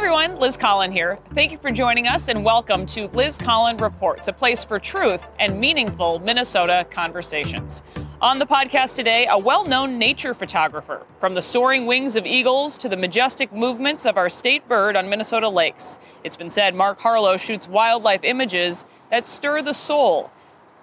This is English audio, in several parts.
everyone, Liz Collin here. Thank you for joining us and welcome to Liz Collin Reports, a place for truth and meaningful Minnesota conversations. On the podcast today, a well known nature photographer, from the soaring wings of eagles to the majestic movements of our state bird on Minnesota lakes. It's been said Mark Harlow shoots wildlife images that stir the soul.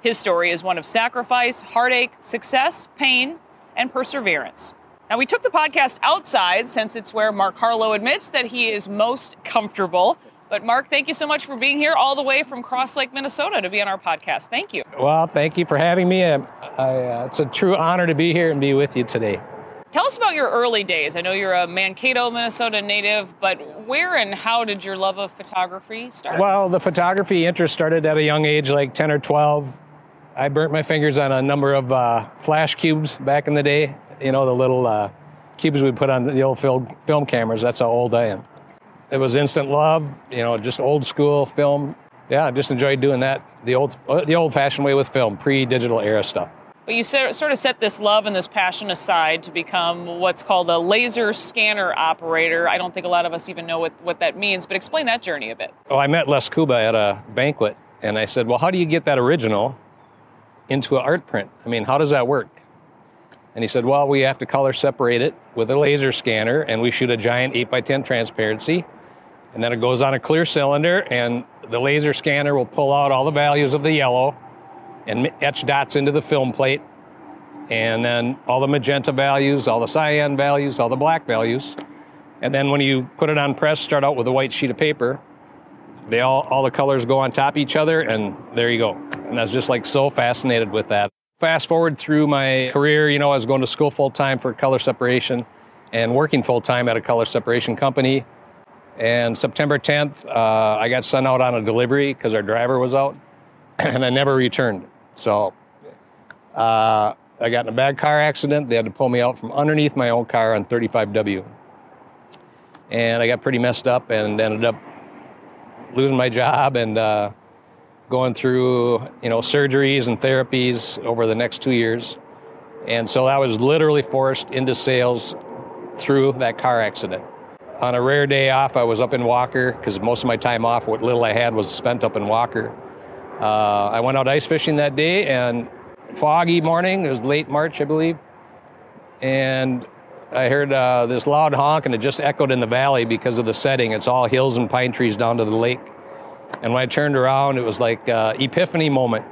His story is one of sacrifice, heartache, success, pain, and perseverance. Now, we took the podcast outside since it's where Mark Harlow admits that he is most comfortable. But, Mark, thank you so much for being here all the way from Cross Lake, Minnesota to be on our podcast. Thank you. Well, thank you for having me. I, I, uh, it's a true honor to be here and be with you today. Tell us about your early days. I know you're a Mankato, Minnesota native, but where and how did your love of photography start? Well, the photography interest started at a young age, like 10 or 12. I burnt my fingers on a number of uh, flash cubes back in the day you know, the little uh, cubes we put on the old film, film cameras. That's how old I am. It was instant love, you know, just old school film. Yeah, I just enjoyed doing that the old the old fashioned way with film, pre digital era stuff. But you sort of set this love and this passion aside to become what's called a laser scanner operator. I don't think a lot of us even know what, what that means, but explain that journey a bit. Oh, I met Les Kouba at a banquet, and I said, Well, how do you get that original into an art print? I mean, how does that work? And he said, Well, we have to color separate it with a laser scanner, and we shoot a giant 8x10 transparency. And then it goes on a clear cylinder, and the laser scanner will pull out all the values of the yellow and etch dots into the film plate. And then all the magenta values, all the cyan values, all the black values. And then when you put it on press, start out with a white sheet of paper. They all, all the colors go on top of each other, and there you go. And I was just like so fascinated with that. Fast forward through my career, you know, I was going to school full time for color separation and working full time at a color separation company. And September 10th, uh, I got sent out on a delivery because our driver was out, and I never returned. So uh, I got in a bad car accident. They had to pull me out from underneath my own car on 35W. And I got pretty messed up and ended up losing my job and uh, going through you know surgeries and therapies over the next two years. And so i was literally forced into sales through that car accident. On a rare day off i was up in walker because most of my time off what little i had was spent up in walker. Uh, i went out ice fishing that day and foggy morning it was late march i believe and i heard uh, this loud honk and it just echoed in the valley because of the setting. It's all hills and pine trees down to the lake and when I turned around, it was like uh, epiphany moment.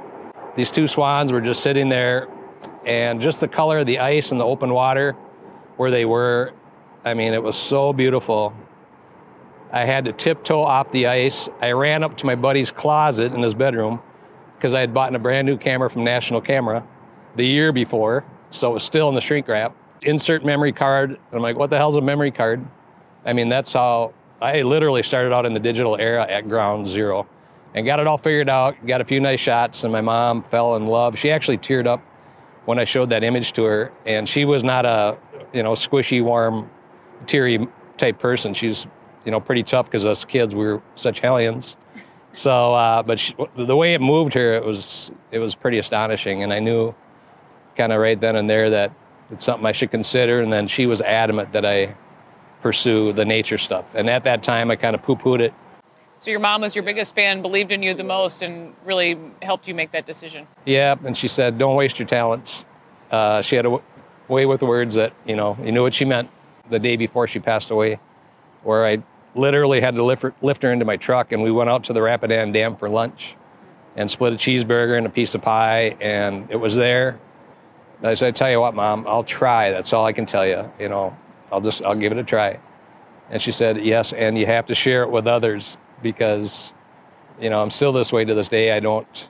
These two swans were just sitting there, and just the color of the ice and the open water where they were, I mean, it was so beautiful. I had to tiptoe off the ice. I ran up to my buddy's closet in his bedroom because I had bought a brand new camera from National Camera the year before, so it was still in the shrink wrap. Insert memory card. I'm like, what the hell's a memory card? I mean, that's how I literally started out in the digital era at ground zero and got it all figured out, got a few nice shots, and my mom fell in love. She actually teared up when I showed that image to her, and she was not a, you know, squishy, warm, teary type person. She's, you know, pretty tough because us kids, we were such hellions. So, uh, but she, the way it moved her, it was, it was pretty astonishing, and I knew kind of right then and there that it's something I should consider, and then she was adamant that I pursue the nature stuff. And at that time, I kind of poo pooed it. So your mom was your biggest fan, believed in you the most, and really helped you make that decision. Yeah, and she said, "Don't waste your talents." Uh, she had a w- way with words that you know you knew what she meant. The day before she passed away, where I literally had to lift her, lift her into my truck, and we went out to the Rapidan Dam for lunch, and split a cheeseburger and a piece of pie, and it was there. I said, "I tell you what, mom, I'll try. That's all I can tell you. You know, I'll just I'll give it a try. And she said, yes, and you have to share it with others because, you know, I'm still this way to this day. I don't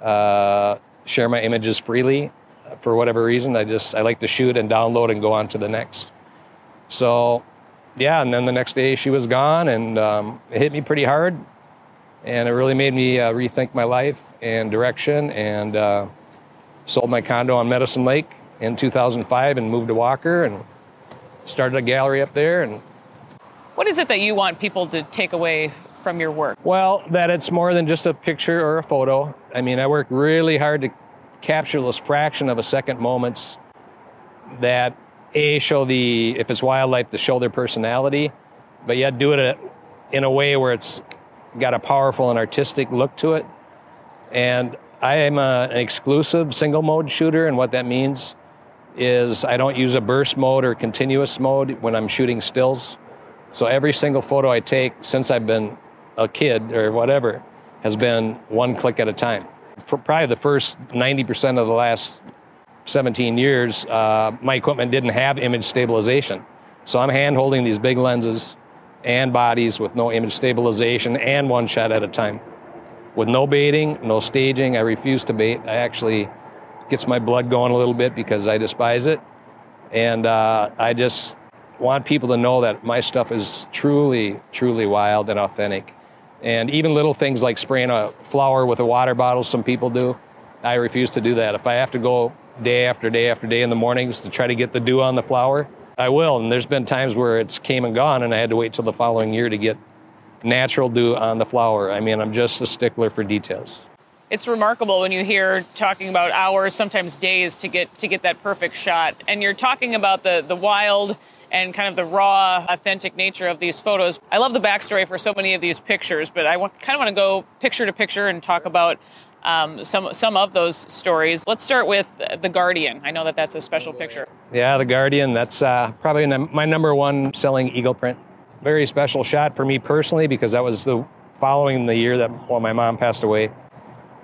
uh, share my images freely for whatever reason. I just I like to shoot and download and go on to the next. So, yeah, and then the next day she was gone, and um, it hit me pretty hard, and it really made me uh, rethink my life and direction. And uh, sold my condo on Medicine Lake in 2005 and moved to Walker and started a gallery up there and what is it that you want people to take away from your work well that it's more than just a picture or a photo i mean i work really hard to capture those fraction of a second moments that a show the if it's wildlife to show their personality but yet do it in a way where it's got a powerful and artistic look to it. And I am a, an exclusive single mode shooter, and what that means is I don't use a burst mode or continuous mode when I'm shooting stills. So every single photo I take since I've been a kid or whatever has been one click at a time. For probably the first 90% of the last 17 years, uh, my equipment didn't have image stabilization. So I'm hand holding these big lenses and bodies with no image stabilization and one shot at a time. With no baiting, no staging, I refuse to bait. I actually gets my blood going a little bit because I despise it. And uh, I just want people to know that my stuff is truly, truly wild and authentic. And even little things like spraying a flower with a water bottle, some people do. I refuse to do that. If I have to go day after day after day in the mornings to try to get the dew on the flower, I will. And there's been times where it's came and gone, and I had to wait till the following year to get natural dew on the flower. I mean, I'm just a stickler for details. It's remarkable when you hear talking about hours, sometimes days, to get to get that perfect shot. And you're talking about the the wild and kind of the raw, authentic nature of these photos. I love the backstory for so many of these pictures, but I want, kind of want to go picture to picture and talk about um, some some of those stories. Let's start with the Guardian. I know that that's a special picture. Yeah, the Guardian. That's uh, probably my number one selling eagle print. Very special shot for me personally because that was the following the year that well, my mom passed away.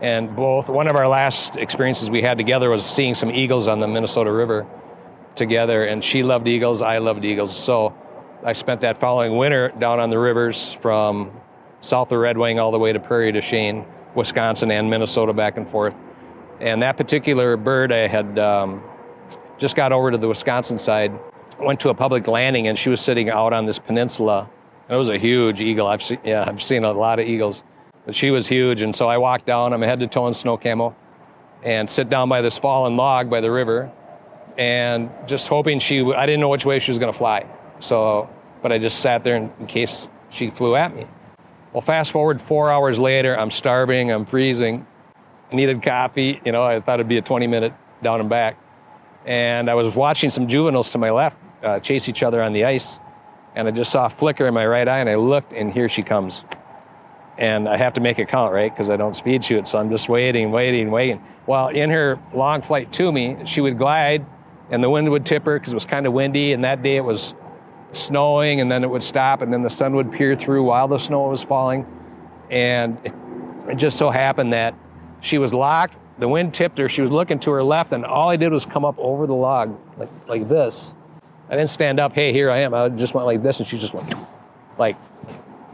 And both one of our last experiences we had together was seeing some eagles on the Minnesota River together. And she loved eagles, I loved eagles. So I spent that following winter down on the rivers from south of Red Wing all the way to Prairie du Chien Wisconsin and Minnesota back and forth. And that particular bird, I had um, just got over to the Wisconsin side, went to a public landing, and she was sitting out on this peninsula. And it was a huge eagle. I've seen, yeah, I've seen a lot of eagles, she was huge. And so I walked down. I'm head to toe in snow camo, and sit down by this fallen log by the river, and just hoping she. I didn't know which way she was going to fly, so but I just sat there in, in case she flew at me. Well, fast forward four hours later, I'm starving, I'm freezing, needed coffee. You know, I thought it'd be a 20 minute down and back. And I was watching some juveniles to my left uh, chase each other on the ice. And I just saw a flicker in my right eye, and I looked, and here she comes. And I have to make it count, right? Because I don't speed shoot. So I'm just waiting, waiting, waiting. Well, in her long flight to me, she would glide, and the wind would tip her because it was kind of windy. And that day it was snowing and then it would stop and then the sun would peer through while the snow was falling. And it, it just so happened that she was locked, the wind tipped her, she was looking to her left, and all I did was come up over the log like, like this. I didn't stand up, hey, here I am. I just went like this, and she just went like,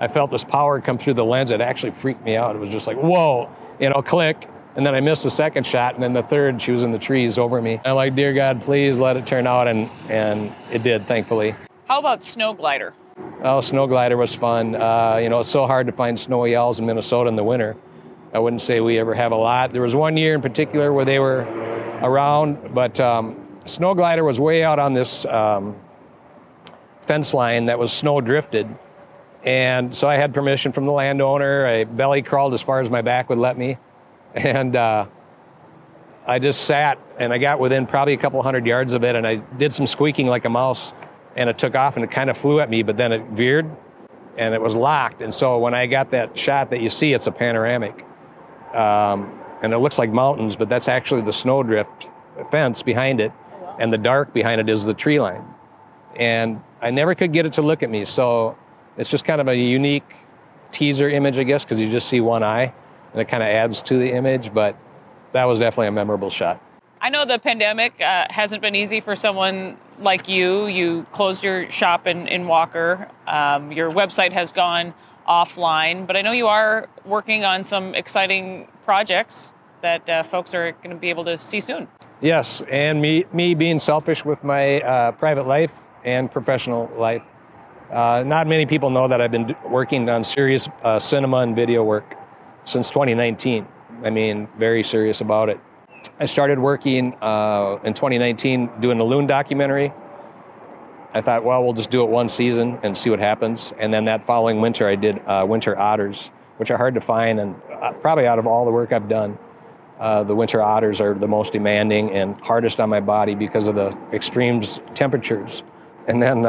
I felt this power come through the lens. It actually freaked me out. It was just like, whoa, you know, click. And then I missed the second shot, and then the third, she was in the trees over me. I'm like, dear God, please let it turn out, and, and it did, thankfully. How about snow glider? Oh, snow glider was fun. Uh, you know, it's so hard to find snowy owls in Minnesota in the winter. I wouldn't say we ever have a lot. There was one year in particular where they were around, but um, snow glider was way out on this um, fence line that was snow drifted. And so I had permission from the landowner. I belly crawled as far as my back would let me. And uh, I just sat and I got within probably a couple hundred yards of it and I did some squeaking like a mouse and it took off and it kind of flew at me, but then it veered and it was locked. And so when I got that shot that you see, it's a panoramic. Um, and it looks like mountains, but that's actually the snowdrift fence behind it. And the dark behind it is the tree line. And I never could get it to look at me. So it's just kind of a unique teaser image, I guess, because you just see one eye and it kind of adds to the image. But that was definitely a memorable shot. I know the pandemic uh, hasn't been easy for someone like you. You closed your shop in, in Walker. Um, your website has gone offline, but I know you are working on some exciting projects that uh, folks are going to be able to see soon. Yes, and me, me being selfish with my uh, private life and professional life. Uh, not many people know that I've been working on serious uh, cinema and video work since 2019. I mean, very serious about it. I started working uh, in 2019 doing the loon documentary. I thought, well, we'll just do it one season and see what happens. And then that following winter, I did uh, winter otters, which are hard to find. And uh, probably out of all the work I've done, uh, the winter otters are the most demanding and hardest on my body because of the extreme temperatures. And then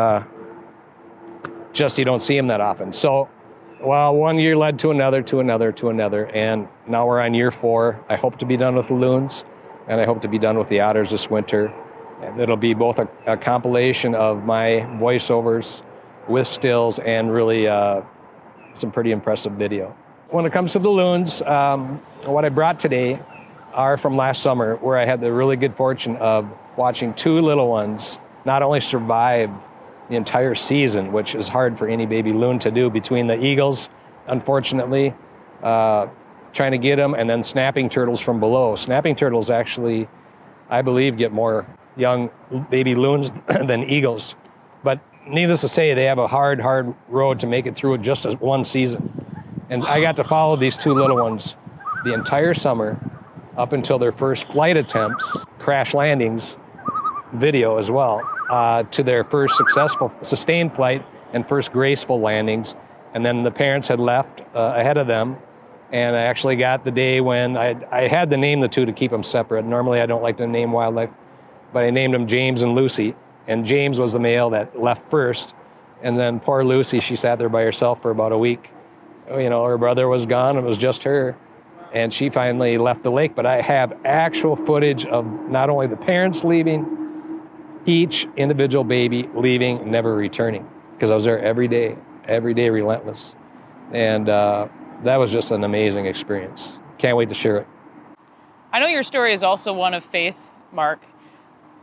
just you don't see them that often. So, well, one year led to another, to another, to another, and now we're on year four. I hope to be done with the loons, and I hope to be done with the otters this winter. And it'll be both a, a compilation of my voiceovers with stills and really uh, some pretty impressive video. When it comes to the loons, um, what I brought today are from last summer, where I had the really good fortune of watching two little ones not only survive the entire season, which is hard for any baby loon to do between the eagles, unfortunately, uh, trying to get them, and then snapping turtles from below. Snapping turtles actually, I believe, get more young baby loons than eagles. But needless to say, they have a hard, hard road to make it through just as one season. And I got to follow these two little ones the entire summer up until their first flight attempts, crash landings video as well, uh, to their first successful sustained flight and first graceful landings. And then the parents had left uh, ahead of them. And I actually got the day when I, I had to name the two to keep them separate. Normally, I don't like to name wildlife, but I named them James and Lucy. And James was the male that left first. And then poor Lucy, she sat there by herself for about a week. You know, her brother was gone, it was just her and she finally left the lake. But I have actual footage of not only the parents leaving, each individual baby leaving, never returning, because I was there every day, every day, relentless. And uh, that was just an amazing experience. Can't wait to share it. I know your story is also one of faith, Mark.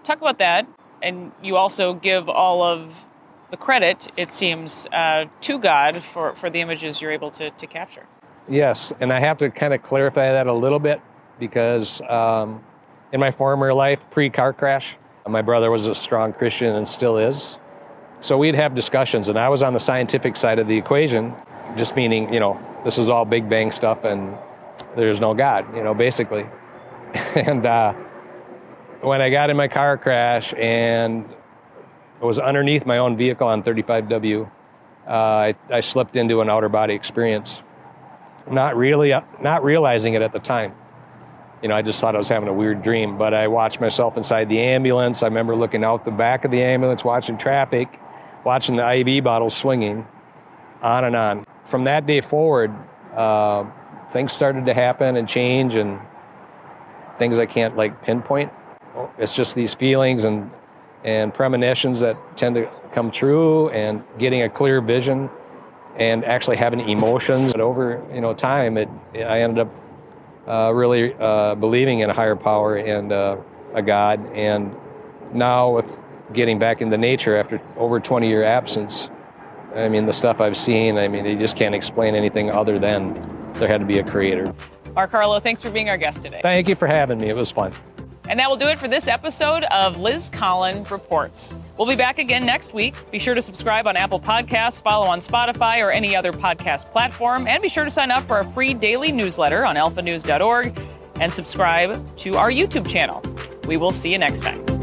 Talk about that. And you also give all of the credit, it seems, uh, to God for, for the images you're able to, to capture. Yes, and I have to kind of clarify that a little bit because um, in my former life, pre car crash, my brother was a strong Christian and still is. So we'd have discussions, and I was on the scientific side of the equation, just meaning, you know, this is all Big Bang stuff and there's no God, you know, basically. and uh, when I got in my car crash and was underneath my own vehicle on 35W, uh, I, I slipped into an outer body experience not really not realizing it at the time. You know, I just thought I was having a weird dream, but I watched myself inside the ambulance. I remember looking out the back of the ambulance, watching traffic, watching the IV bottles swinging, on and on. From that day forward, uh, things started to happen and change, and things I can't like pinpoint. It's just these feelings and and premonitions that tend to come true, and getting a clear vision and actually having emotions. But over you know time, it I ended up uh, really uh, believing in a higher power and uh, a God. And now with getting back into nature after over 20 year absence, I mean the stuff I've seen. I mean you just can't explain anything other than there had to be a creator. Mark Harlow, thanks for being our guest today. Thank you for having me. It was fun. And that will do it for this episode of Liz Collin Reports. We'll be back again next week. Be sure to subscribe on Apple Podcasts, follow on Spotify or any other podcast platform, and be sure to sign up for a free daily newsletter on alphanews.org and subscribe to our YouTube channel. We will see you next time.